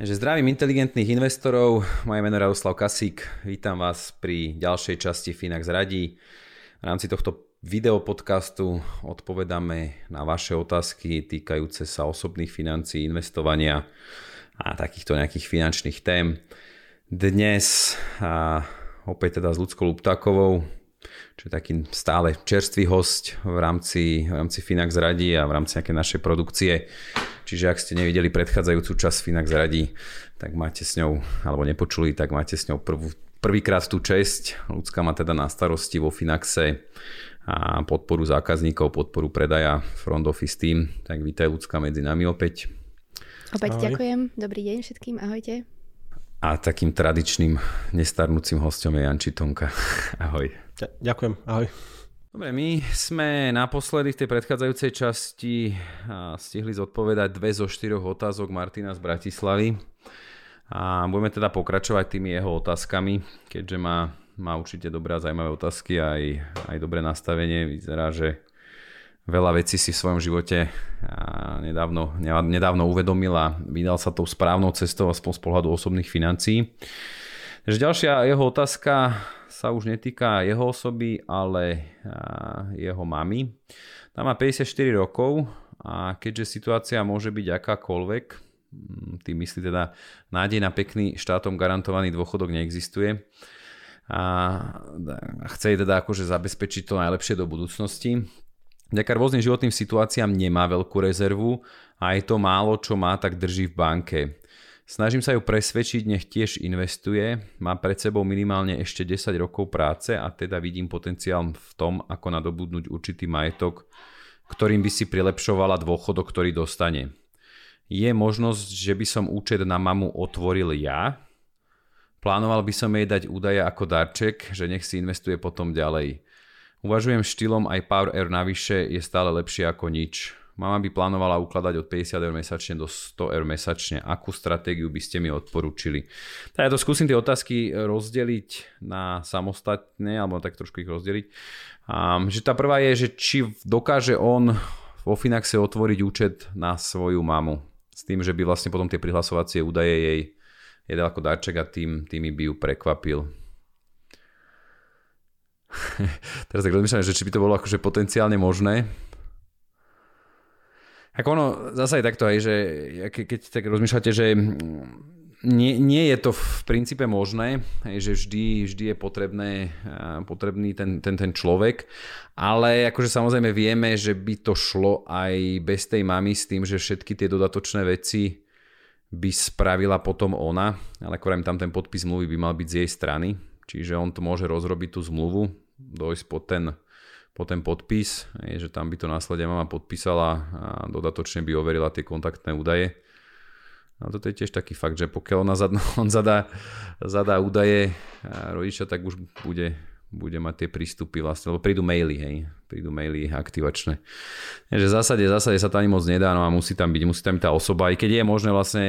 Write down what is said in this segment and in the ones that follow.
Že zdravím inteligentných investorov, moje meno je Radoslav Kasík, vítam vás pri ďalšej časti Finax radí. V rámci tohto videopodcastu odpovedáme na vaše otázky týkajúce sa osobných financií, investovania a takýchto nejakých finančných tém. Dnes a opäť teda s ľudskou Luptákovou, čo je taký stále čerstvý host v rámci, v rámci Finax radí a v rámci nejakej našej produkcie. Čiže ak ste nevideli predchádzajúcu časť Finax radí, tak máte s ňou, alebo nepočuli, tak máte s ňou prvú, prvýkrát tú česť. Ľudská má teda na starosti vo Finaxe a podporu zákazníkov, podporu predaja Front Office Team. Tak vítaj ľudská medzi nami opäť. Opäť Ahoj. ďakujem. Dobrý deň všetkým. Ahojte. A takým tradičným nestarnúcim hostom je Janči Tonka. Ahoj. Ďakujem, ahoj. Dobre, my sme naposledy v tej predchádzajúcej časti stihli zodpovedať dve zo štyroch otázok Martina z Bratislavy. A budeme teda pokračovať tými jeho otázkami, keďže má, má určite dobré a zaujímavé otázky a aj, aj dobré nastavenie. Vyzerá, že veľa vecí si v svojom živote nedávno, nedávno uvedomil a vydal sa tou správnou cestou aspoň z pohľadu osobných financií. Takže ďalšia jeho otázka sa už netýka jeho osoby, ale jeho mamy. Tá má 54 rokov a keďže situácia môže byť akákoľvek, hm, tým myslí teda nádej na pekný štátom garantovaný dôchodok neexistuje, a chce teda akože zabezpečiť to najlepšie do budúcnosti, Vďaka rôznym životným situáciám nemá veľkú rezervu a aj to málo, čo má, tak drží v banke. Snažím sa ju presvedčiť, nech tiež investuje. Má pred sebou minimálne ešte 10 rokov práce a teda vidím potenciál v tom, ako nadobudnúť určitý majetok, ktorým by si prilepšovala dôchodok, ktorý dostane. Je možnosť, že by som účet na mamu otvoril ja? Plánoval by som jej dať údaje ako darček, že nech si investuje potom ďalej. Uvažujem štýlom aj Power Air navyše je stále lepšie ako nič. Mama by plánovala ukladať od 50 eur mesačne do 100 eur mesačne. Akú stratégiu by ste mi odporúčili? Tak ja to skúsim tie otázky rozdeliť na samostatne, alebo tak trošku ich rozdeliť. Um, že tá prvá je, že či dokáže on vo Finaxe otvoriť účet na svoju mamu. S tým, že by vlastne potom tie prihlasovacie údaje jej jedal ako darček a tým, tým by ju prekvapil. Teraz tak rozmýšľam, že či by to bolo akože potenciálne možné. Ako ono, zase je takto aj, že keď tak rozmýšľate, že nie, nie je to v princípe možné, že vždy, vždy je potrebné, potrebný ten, ten, ten človek, ale akože samozrejme vieme, že by to šlo aj bez tej mamy s tým, že všetky tie dodatočné veci by spravila potom ona, ale ako tam ten podpis zmluvy by mal byť z jej strany, čiže on to môže rozrobiť tú zmluvu, dojsť po ten, po ten podpis, je, že tam by to následne mama podpísala a dodatočne by overila tie kontaktné údaje. A toto je tiež taký fakt, že pokiaľ ona zadá, on zadá, zadá údaje rodiča, tak už bude, bude mať tie prístupy vlastne, lebo prídu maily, hej, prídu maily aktivačné. Takže v zásade, v zásade sa to ani moc nedá, no a musí tam byť, musí tam byť tá osoba, aj keď je možné vlastne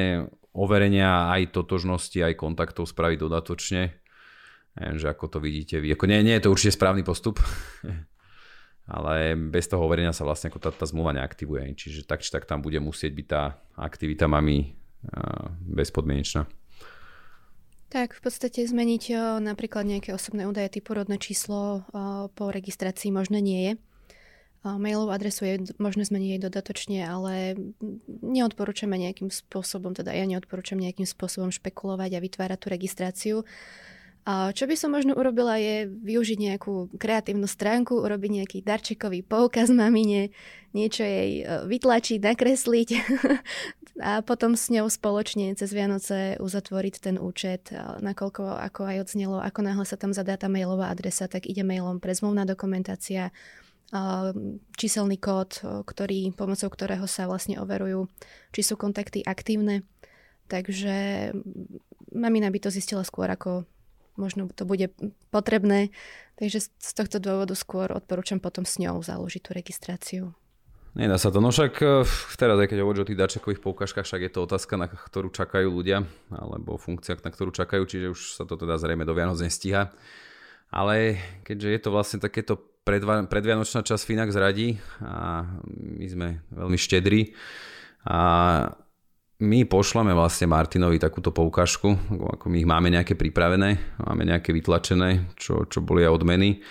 overenia aj totožnosti, aj kontaktov spraviť dodatočne, Neviem, že ako to vidíte vy. Ako nie, nie je to určite správny postup, ale bez toho overenia sa vlastne ako tá, tá zmluva neaktivuje. Čiže tak či tak tam bude musieť byť tá aktivita mami bezpodmienečná. Tak v podstate zmeniť napríklad nejaké osobné údaje typu rodné číslo po registrácii možno nie je. Mailovú adresu je možné zmeniť aj dodatočne, ale neodporúčame nejakým spôsobom, teda ja neodporúčam nejakým spôsobom špekulovať a vytvárať tú registráciu. A čo by som možno urobila je využiť nejakú kreatívnu stránku, urobiť nejaký darčekový poukaz mamine, niečo jej e, vytlačiť, nakresliť a potom s ňou spoločne cez Vianoce uzatvoriť ten účet, nakoľko ako aj odznelo, ako náhle sa tam zadá tá mailová adresa, tak ide mailom prezmluvná dokumentácia číselný kód, ktorý, pomocou ktorého sa vlastne overujú, či sú kontakty aktívne. Takže mamina by to zistila skôr, ako možno to bude potrebné. Takže z tohto dôvodu skôr odporúčam potom s ňou založiť tú registráciu. Nedá sa to. No však e, teraz, aj keď hovoríš o tých darčekových poukážkach, však je to otázka, na ktorú čakajú ľudia, alebo funkcia, na ktorú čakajú, čiže už sa to teda zrejme do Vianoc nestíha. Ale keďže je to vlastne takéto predvianočná časť Finax radí a my sme veľmi štedrí a my pošleme vlastne Martinovi takúto poukážku, ako my ich máme nejaké pripravené, máme nejaké vytlačené, čo, čo boli aj odmeny.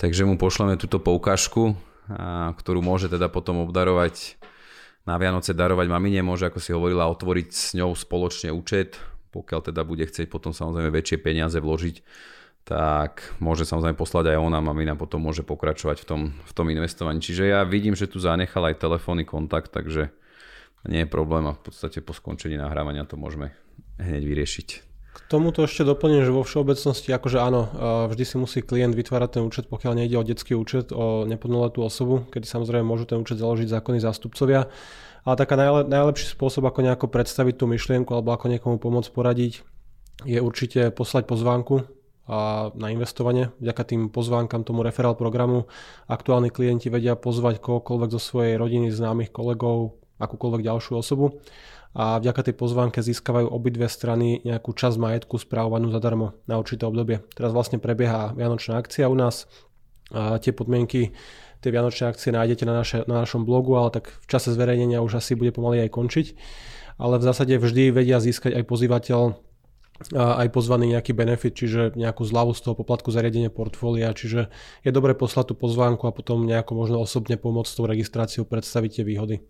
Takže mu pošleme túto poukážku a, ktorú môže teda potom obdarovať na Vianoce darovať mamine, môže, ako si hovorila, otvoriť s ňou spoločne účet, pokiaľ teda bude chcieť potom samozrejme väčšie peniaze vložiť, tak môže samozrejme poslať aj ona, mamina potom môže pokračovať v tom, v tom investovaní. Čiže ja vidím, že tu zanechal aj telefónny kontakt, takže nie je problém a v podstate po skončení nahrávania to môžeme hneď vyriešiť. K tomuto ešte doplním, že vo všeobecnosti, akože áno, vždy si musí klient vytvárať ten účet, pokiaľ nejde o detský účet, o neplnoletú osobu, kedy samozrejme môžu ten účet založiť zákonní zástupcovia. Ale taká najle, najlepší spôsob, ako nejako predstaviť tú myšlienku alebo ako niekomu pomôcť poradiť, je určite poslať pozvánku a na investovanie. Vďaka tým pozvánkam tomu referál programu aktuálni klienti vedia pozvať kohokoľvek zo svojej rodiny, známych kolegov, akúkoľvek ďalšiu osobu a vďaka tej pozvánke získavajú obidve strany nejakú časť majetku správovanú zadarmo na určité obdobie. Teraz vlastne prebieha Vianočná akcia u nás a tie podmienky tie Vianočné akcie nájdete na, naše, na našom blogu, ale tak v čase zverejnenia už asi bude pomaly aj končiť. Ale v zásade vždy vedia získať aj pozývateľ aj pozvaný nejaký benefit, čiže nejakú zľavu z toho poplatku zariadenia portfólia, čiže je dobre poslať tú pozvánku a potom nejako možno osobne pomôcť s tou registráciou predstaviť tie výhody.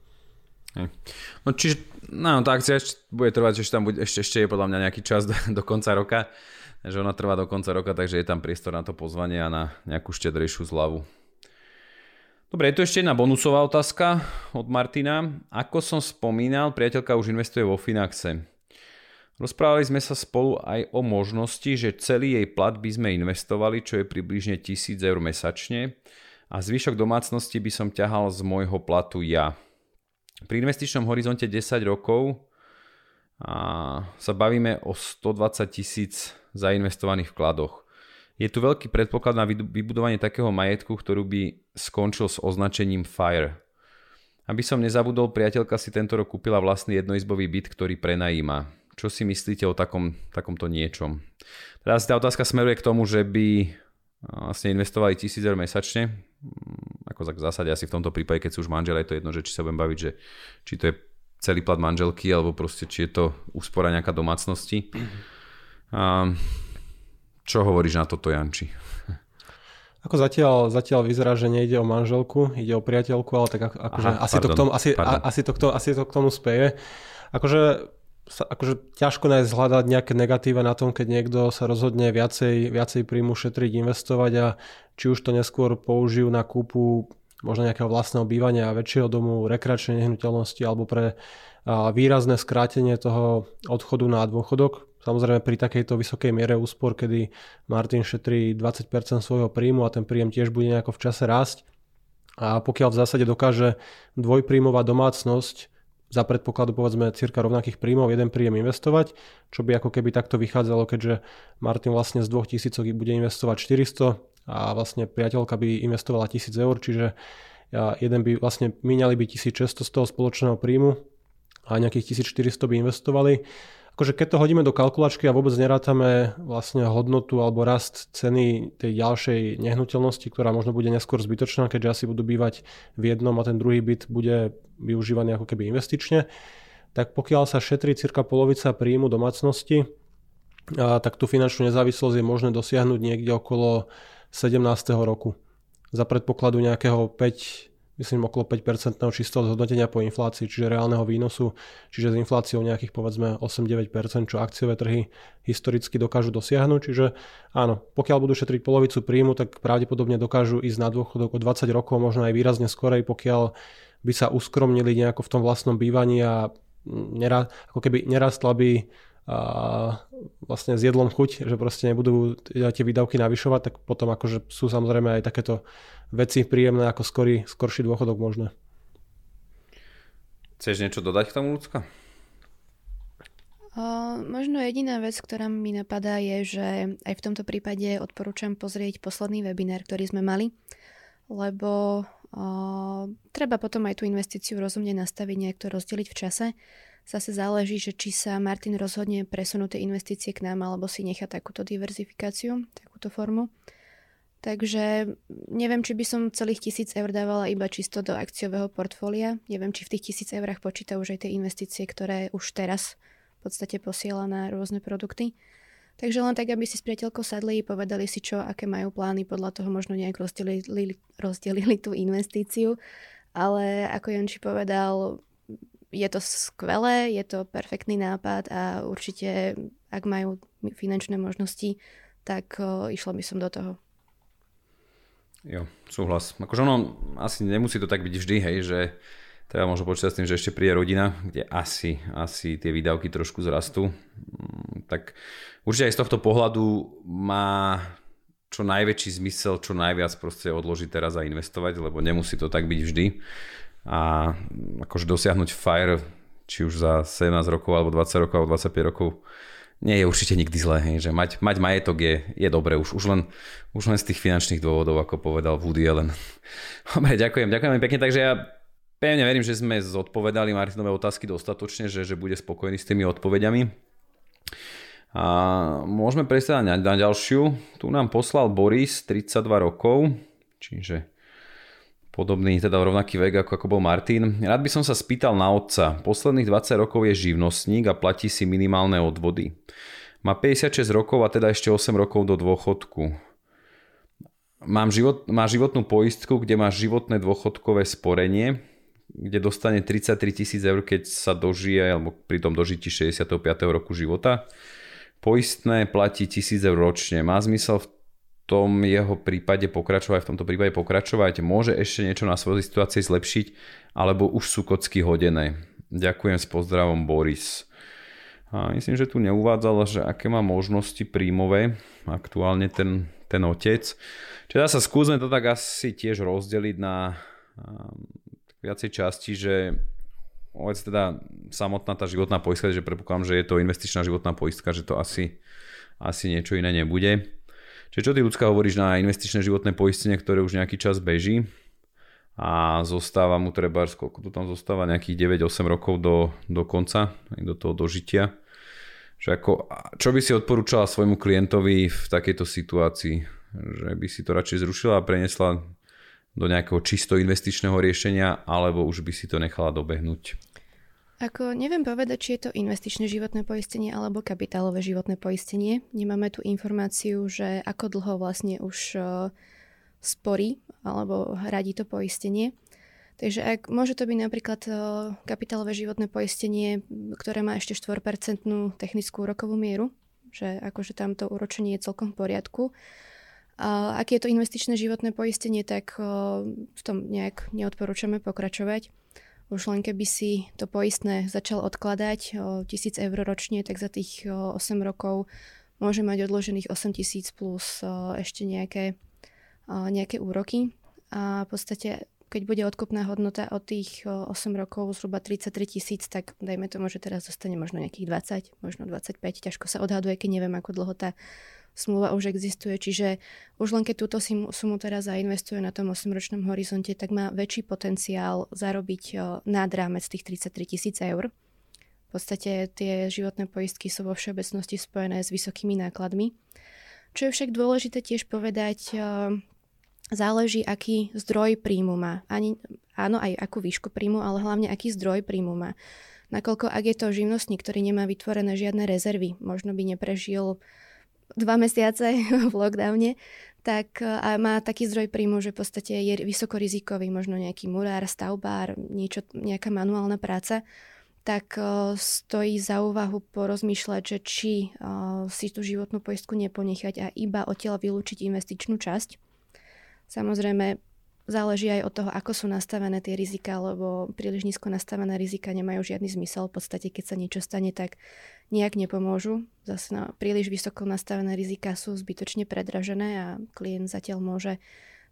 No čiže, no tá akcia ešte bude trvať, ešte tam bude, ešte, ešte je podľa mňa nejaký čas do, do konca roka, že ona trvá do konca roka, takže je tam priestor na to pozvanie a na nejakú štedrejšiu zľavu. Dobre, je tu ešte jedna bonusová otázka od Martina. Ako som spomínal, priateľka už investuje vo Finaxe. Rozprávali sme sa spolu aj o možnosti, že celý jej plat by sme investovali, čo je približne 1000 eur mesačne a zvyšok domácnosti by som ťahal z môjho platu ja. Pri investičnom horizonte 10 rokov a sa bavíme o 120 tisíc zainvestovaných vkladoch. Je tu veľký predpoklad na vybudovanie takého majetku, ktorú by skončil s označením FIRE. Aby som nezabudol, priateľka si tento rok kúpila vlastný jednoizbový byt, ktorý prenajíma. Čo si myslíte o takom, takomto niečom? Teraz tá otázka smeruje k tomu, že by vlastne investovali 1000 eur mesačne, ako v zásade asi v tomto prípade, keď sú už manžel, je to jedno, že či sa budem baviť, že či to je celý plat manželky, alebo proste či je to úspora nejaká domácnosti. A čo hovoríš na toto, Janči? Ako zatiaľ, zatiaľ vyzerá, že nejde o manželku, ide o priateľku, ale tak akože asi, to k tomu, asi, asi, to k tomu, asi to k tomu speje. Akože akože ťažko nájsť hľadať nejaké negatíva na tom, keď niekto sa rozhodne viacej, viacej príjmu šetriť, investovať a či už to neskôr použijú na kúpu možno nejakého vlastného bývania a väčšieho domu, rekreačnej nehnuteľnosti alebo pre výrazné skrátenie toho odchodu na dôchodok. Samozrejme pri takejto vysokej miere úspor, kedy Martin šetrí 20% svojho príjmu a ten príjem tiež bude nejako v čase rásť. A pokiaľ v zásade dokáže dvojpríjmová domácnosť za predpokladu povedzme cirka rovnakých príjmov jeden príjem investovať, čo by ako keby takto vychádzalo, keďže Martin vlastne z 2000 bude investovať 400 a vlastne priateľka by investovala 1000 eur, čiže jeden by vlastne míňali by 1600 z toho spoločného príjmu a nejakých 1400 by investovali akože keď to hodíme do kalkulačky a vôbec nerátame vlastne hodnotu alebo rast ceny tej ďalšej nehnuteľnosti, ktorá možno bude neskôr zbytočná, keďže asi budú bývať v jednom a ten druhý byt bude využívaný ako keby investične, tak pokiaľ sa šetrí cirka polovica príjmu domácnosti, a tak tú finančnú nezávislosť je možné dosiahnuť niekde okolo 17. roku. Za predpokladu nejakého 5 myslím okolo 5% čistého zhodnotenia po inflácii, čiže reálneho výnosu, čiže s infláciou nejakých povedzme 8-9%, čo akciové trhy historicky dokážu dosiahnuť. Čiže áno, pokiaľ budú šetriť polovicu príjmu, tak pravdepodobne dokážu ísť na dôchodok o 20 rokov, možno aj výrazne skorej, pokiaľ by sa uskromnili nejako v tom vlastnom bývaní a nera, ako keby nerastla by a vlastne s jedlom chuť, že proste nebudú tie výdavky navyšovať, tak potom akože sú samozrejme aj takéto veci príjemné ako skorý, skorší dôchodok možné. Chceš niečo dodať k tomu, ľudská? O, možno jediná vec, ktorá mi napadá je, že aj v tomto prípade odporúčam pozrieť posledný webinár, ktorý sme mali, lebo o, treba potom aj tú investíciu rozumne nastaviť, nejak to rozdeliť v čase. Zase záleží, že či sa Martin rozhodne presunúť tie investície k nám, alebo si nechá takúto diverzifikáciu, takúto formu. Takže neviem, či by som celých tisíc eur dávala iba čisto do akciového portfólia. Neviem, či v tých tisíc eurách počíta už aj tie investície, ktoré už teraz v podstate posiela na rôzne produkty. Takže len tak, aby si s priateľkou sadli, povedali si čo, aké majú plány, podľa toho možno nejak rozdelili, rozdelili tú investíciu. Ale ako Jonči povedal, je to skvelé, je to perfektný nápad a určite, ak majú finančné možnosti, tak o, išla by som do toho. Jo, súhlas. Akože ono asi nemusí to tak byť vždy, hej, že treba možno počítať s tým, že ešte príde rodina, kde asi, asi tie výdavky trošku zrastú. Mm, tak určite aj z tohto pohľadu má čo najväčší zmysel, čo najviac proste odložiť teraz a investovať, lebo nemusí to tak byť vždy a akože dosiahnuť fire či už za 17 rokov alebo 20 rokov alebo 25 rokov nie je určite nikdy zlé, hej, že mať, mať majetok je, je dobré, už, už, len, už len z tých finančných dôvodov, ako povedal Woody Allen. Dobre, ďakujem, ďakujem pekne, takže ja pevne verím, že sme zodpovedali Martinové otázky dostatočne, že, že bude spokojný s tými odpovediami. A môžeme prejsť na, na ďalšiu. Tu nám poslal Boris, 32 rokov, čiže podobný, teda rovnaký vek ako, ako bol Martin. Rád by som sa spýtal na otca. Posledných 20 rokov je živnostník a platí si minimálne odvody. Má 56 rokov a teda ešte 8 rokov do dôchodku. Mám život, má životnú poistku, kde má životné dôchodkové sporenie, kde dostane 33 tisíc eur, keď sa dožije, alebo pri tom dožití 65. roku života. Poistné platí 1000 eur ročne. Má zmysel v tom jeho prípade pokračovať, v tomto prípade pokračovať, môže ešte niečo na svojej situácii zlepšiť, alebo už sú kocky hodené. Ďakujem s pozdravom Boris. A myslím, že tu neuvádzal, že aké má možnosti príjmové aktuálne ten, ten otec. Čiže sa skúsme to tak asi tiež rozdeliť na viacej časti, že ovec teda samotná tá životná poistka, že predpokladám, že je to investičná životná poistka, že to asi, asi niečo iné nebude. Čiže čo ty ľudská hovoríš na investičné životné poistenie, ktoré už nejaký čas beží a zostáva mu treba, koľko to tam zostáva, nejakých 9-8 rokov do, do konca, do toho dožitia. Že ako, čo by si odporúčala svojmu klientovi v takejto situácii? Že by si to radšej zrušila a prenesla do nejakého čisto investičného riešenia, alebo už by si to nechala dobehnúť? Ako neviem povedať, či je to investičné životné poistenie alebo kapitálové životné poistenie. Nemáme tu informáciu, že ako dlho vlastne už sporí alebo hradí to poistenie. Takže ak môže to byť napríklad kapitálové životné poistenie, ktoré má ešte 4% technickú rokovú mieru, že akože tam to úročenie je celkom v poriadku. A ak je to investičné životné poistenie, tak v tom nejak neodporúčame pokračovať. Už len keby si to poistné začal odkladať o 1000 eur ročne, tak za tých 8 rokov môže mať odložených 8 tisíc plus ešte nejaké, nejaké úroky. A v podstate, keď bude odkupná hodnota od tých 8 rokov zhruba 33 tisíc, tak dajme tomu, že teraz zostane možno nejakých 20, možno 25. Ťažko sa odhaduje, keď neviem, ako dlho tá smluva už existuje, čiže už len keď túto sumu teraz zainvestuje na tom 8-ročnom horizonte, tak má väčší potenciál zarobiť nad rámec tých 33 tisíc eur. V podstate tie životné poistky sú vo všeobecnosti spojené s vysokými nákladmi. Čo je však dôležité tiež povedať, záleží, aký zdroj príjmu má. Ani, áno, aj akú výšku príjmu, ale hlavne aký zdroj príjmu má. Nakoľko ak je to živnostník, ktorý nemá vytvorené žiadne rezervy, možno by neprežil dva mesiace v lockdowne, tak e, a má taký zdroj príjmu, že v podstate je vysokorizikový, možno nejaký murár, stavbár, niečo, nejaká manuálna práca, tak uh, stojí za úvahu porozmýšľať, že či uh, si tú životnú poistku neponechať a iba odtiaľ vylúčiť investičnú časť. Samozrejme, záleží aj od toho, ako sú nastavené tie rizika, lebo príliš nízko nastavené rizika nemajú žiadny zmysel. V podstate, keď sa niečo stane, tak nejak nepomôžu. Zase na príliš vysoko nastavené rizika sú zbytočne predražené a klient zatiaľ môže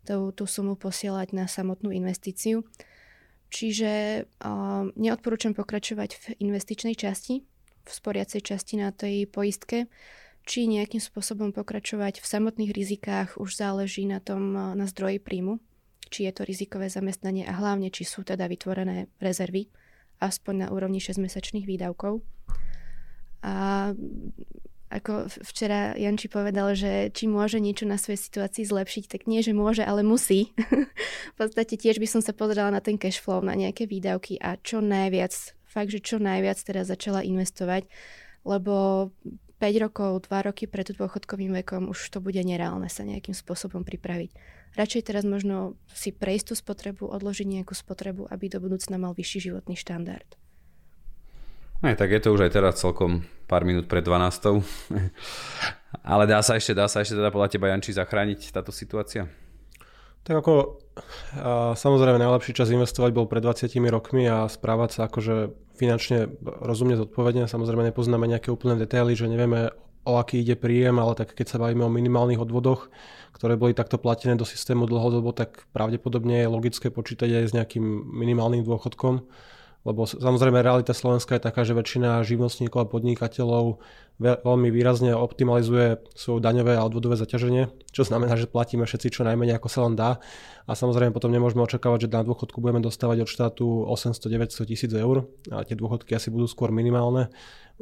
tú, tú sumu posielať na samotnú investíciu. Čiže uh, neodporúčam pokračovať v investičnej časti, v sporiacej časti na tej poistke či nejakým spôsobom pokračovať v samotných rizikách už záleží na tom, na zdroji príjmu, či je to rizikové zamestnanie a hlavne, či sú teda vytvorené rezervy, aspoň na úrovni 6-mesačných výdavkov. A ako včera Janči povedal, že či môže niečo na svojej situácii zlepšiť, tak nie, že môže, ale musí. v podstate tiež by som sa pozerala na ten cash flow, na nejaké výdavky a čo najviac, fakt, že čo najviac teda začala investovať, lebo 5 rokov, 2 roky pred dôchodkovým vekom už to bude nereálne sa nejakým spôsobom pripraviť. Radšej teraz možno si prejsť tú spotrebu, odložiť nejakú spotrebu, aby do budúcna mal vyšší životný štandard. Aj tak je to už aj teraz celkom pár minút pred 12. Ale dá sa ešte, dá sa ešte teda podľa teba Janči zachrániť táto situácia? Tak ako a samozrejme najlepší čas investovať bol pred 20 rokmi a správať sa akože finančne rozumne zodpovedne. Samozrejme nepoznáme nejaké úplné detaily, že nevieme o aký ide príjem, ale tak keď sa bavíme o minimálnych odvodoch, ktoré boli takto platené do systému dlhodobo, tak pravdepodobne je logické počítať aj s nejakým minimálnym dôchodkom lebo samozrejme realita Slovenska je taká, že väčšina živnostníkov a podnikateľov veľmi výrazne optimalizuje svoje daňové a odvodové zaťaženie, čo znamená, že platíme všetci čo najmenej ako sa len dá. A samozrejme potom nemôžeme očakávať, že na dôchodku budeme dostávať od štátu 800-900 tisíc eur a tie dôchodky asi budú skôr minimálne,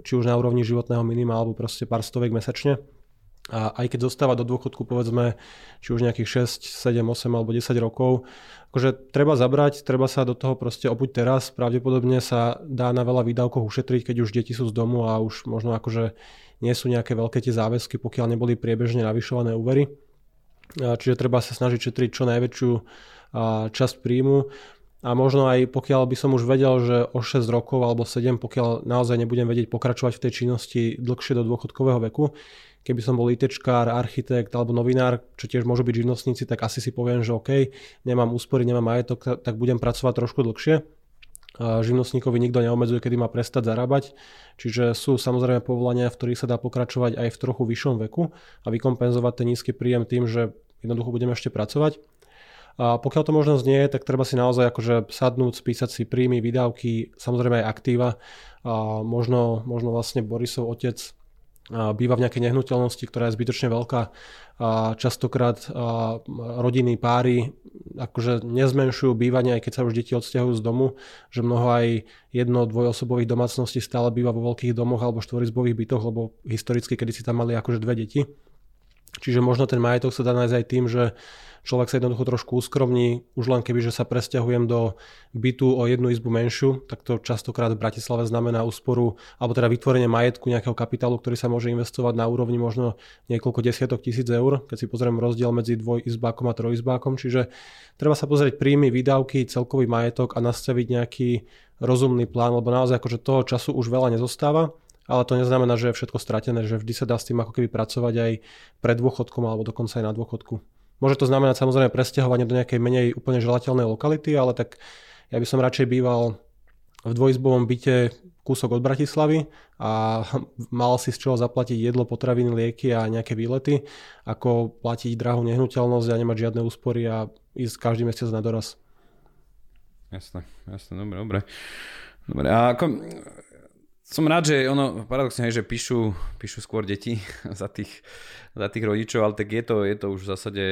či už na úrovni životného minima alebo proste pár stoviek mesačne. A aj keď zostáva do dôchodku povedzme či už nejakých 6, 7, 8 alebo 10 rokov, akože treba zabrať, treba sa do toho proste obuť teraz, pravdepodobne sa dá na veľa výdavkoch ušetriť, keď už deti sú z domu a už možno akože nie sú nejaké veľké tie záväzky, pokiaľ neboli priebežne navyšované úvery. Čiže treba sa snažiť šetriť čo najväčšiu časť príjmu. A možno aj pokiaľ by som už vedel, že o 6 rokov alebo 7, pokiaľ naozaj nebudem vedieť pokračovať v tej činnosti dlhšie do dôchodkového veku, keby som bol ITčkár, architekt alebo novinár, čo tiež môžu byť živnostníci, tak asi si poviem, že OK, nemám úspory, nemám majetok, tak budem pracovať trošku dlhšie. Živnostníkovi nikto neomedzuje, kedy má prestať zarábať, čiže sú samozrejme povolania, v ktorých sa dá pokračovať aj v trochu vyššom veku a vykompenzovať ten nízky príjem tým, že jednoducho budeme ešte pracovať. A pokiaľ to možnosť nie je, tak treba si naozaj akože sadnúť, spísať si príjmy, výdavky, samozrejme aj aktíva. A možno, možno vlastne Borisov otec býva v nejakej nehnuteľnosti, ktorá je zbytočne veľká a častokrát a rodiny, páry akože nezmenšujú bývanie, aj keď sa už deti odsťahujú z domu, že mnoho aj jedno, dvojosobových domácností stále býva vo veľkých domoch alebo štvorizbových bytoch, lebo historicky kedy si tam mali akože dve deti. Čiže možno ten majetok sa dá nájsť aj tým, že človek sa jednoducho trošku uskromní, už len keby, že sa presťahujem do bytu o jednu izbu menšiu, tak to častokrát v Bratislave znamená úsporu, alebo teda vytvorenie majetku nejakého kapitálu, ktorý sa môže investovať na úrovni možno niekoľko desiatok tisíc eur, keď si pozriem rozdiel medzi dvojizbákom a trojizbákom, čiže treba sa pozrieť príjmy, výdavky, celkový majetok a nastaviť nejaký rozumný plán, lebo naozaj akože toho času už veľa nezostáva ale to neznamená, že je všetko stratené, že vždy sa dá s tým ako keby pracovať aj pred dôchodkom alebo dokonca aj na dôchodku. Môže to znamenať samozrejme presťahovanie do nejakej menej úplne želateľnej lokality, ale tak ja by som radšej býval v dvojizbovom byte kúsok od Bratislavy a mal si z čoho zaplatiť jedlo, potraviny, lieky a nejaké výlety, ako platiť drahú nehnuteľnosť a nemať žiadne úspory a ísť každý mesiac na doraz. Jasné, jasné, dobre, dobre. Dobre, a ako, som rád, že ono, paradoxne, že píšu, píšu skôr deti za tých, za tých rodičov, ale tak je to, je to už v zásade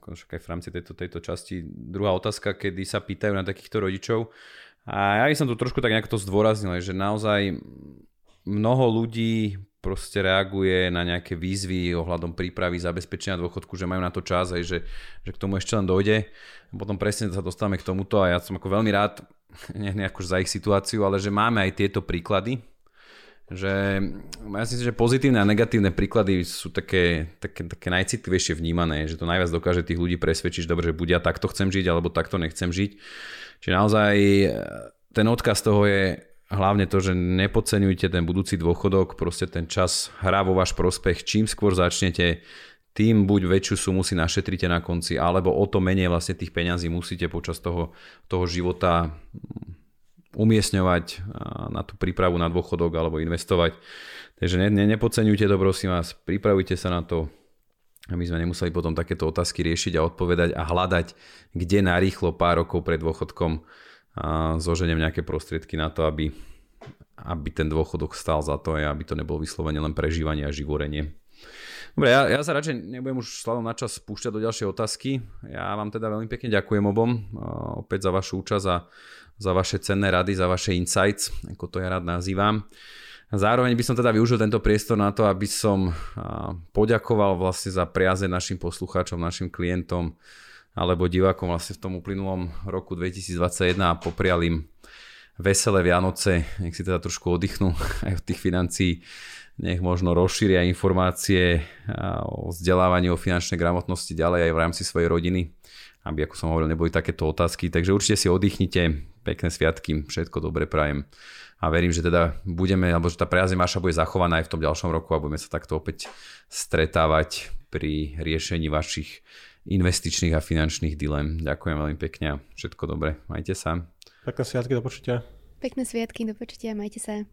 ako však aj v rámci tejto, tejto časti druhá otázka, kedy sa pýtajú na takýchto rodičov. A ja som tu trošku tak nejako to zdôraznil, že naozaj mnoho ľudí proste reaguje na nejaké výzvy ohľadom prípravy zabezpečenia dôchodku, že majú na to čas aj, že, že k tomu ešte len dojde. A potom presne sa dostávame k tomuto a ja som ako veľmi rád, nie akože za ich situáciu, ale že máme aj tieto príklady, že ja si myslím, že pozitívne a negatívne príklady sú také, také, také najcitlivejšie vnímané, že to najviac dokáže tých ľudí presvedčiť, dobre, že buď ja takto chcem žiť, alebo takto nechcem žiť. Čiže naozaj e, ten odkaz toho je hlavne to, že nepodceňujte ten budúci dôchodok, proste ten čas hrá vo váš prospech, čím skôr začnete, tým buď väčšiu sumu si našetríte na konci, alebo o to menej vlastne tých peňazí musíte počas toho, toho života umiestňovať na tú prípravu na dôchodok alebo investovať. Takže ne, ne, nepodceňujte to prosím vás, pripravujte sa na to, aby sme nemuseli potom takéto otázky riešiť a odpovedať a hľadať, kde narýchlo pár rokov pred dôchodkom a zoženiem nejaké prostriedky na to, aby, aby ten dôchodok stal za to a aby to nebolo vyslovene len prežívanie a živorenie. Dobre, ja, ja sa radšej nebudem už sladom na čas spúšťať do ďalšej otázky. Ja vám teda veľmi pekne ďakujem obom opäť za vašu účasť a za vaše cenné rady, za vaše insights, ako to ja rád nazývam. Zároveň by som teda využil tento priestor na to, aby som poďakoval vlastne za priaze našim poslucháčom, našim klientom alebo divákom vlastne v tom uplynulom roku 2021 a poprial im veselé Vianoce, nech si teda trošku oddychnú aj od tých financií, nech možno rozšíria informácie o vzdelávaní o finančnej gramotnosti ďalej aj v rámci svojej rodiny, aby, ako som hovoril, neboli takéto otázky. Takže určite si oddychnite, pekné sviatky, všetko dobre prajem a verím, že teda budeme, alebo že tá priazeň Maša bude zachovaná aj v tom ďalšom roku a budeme sa takto opäť stretávať pri riešení vašich investičných a finančných dilem. Ďakujem veľmi pekne a všetko dobre. Majte sa. Pekné sviatky, do počutia. Pekné sviatky, do počutia, majte sa.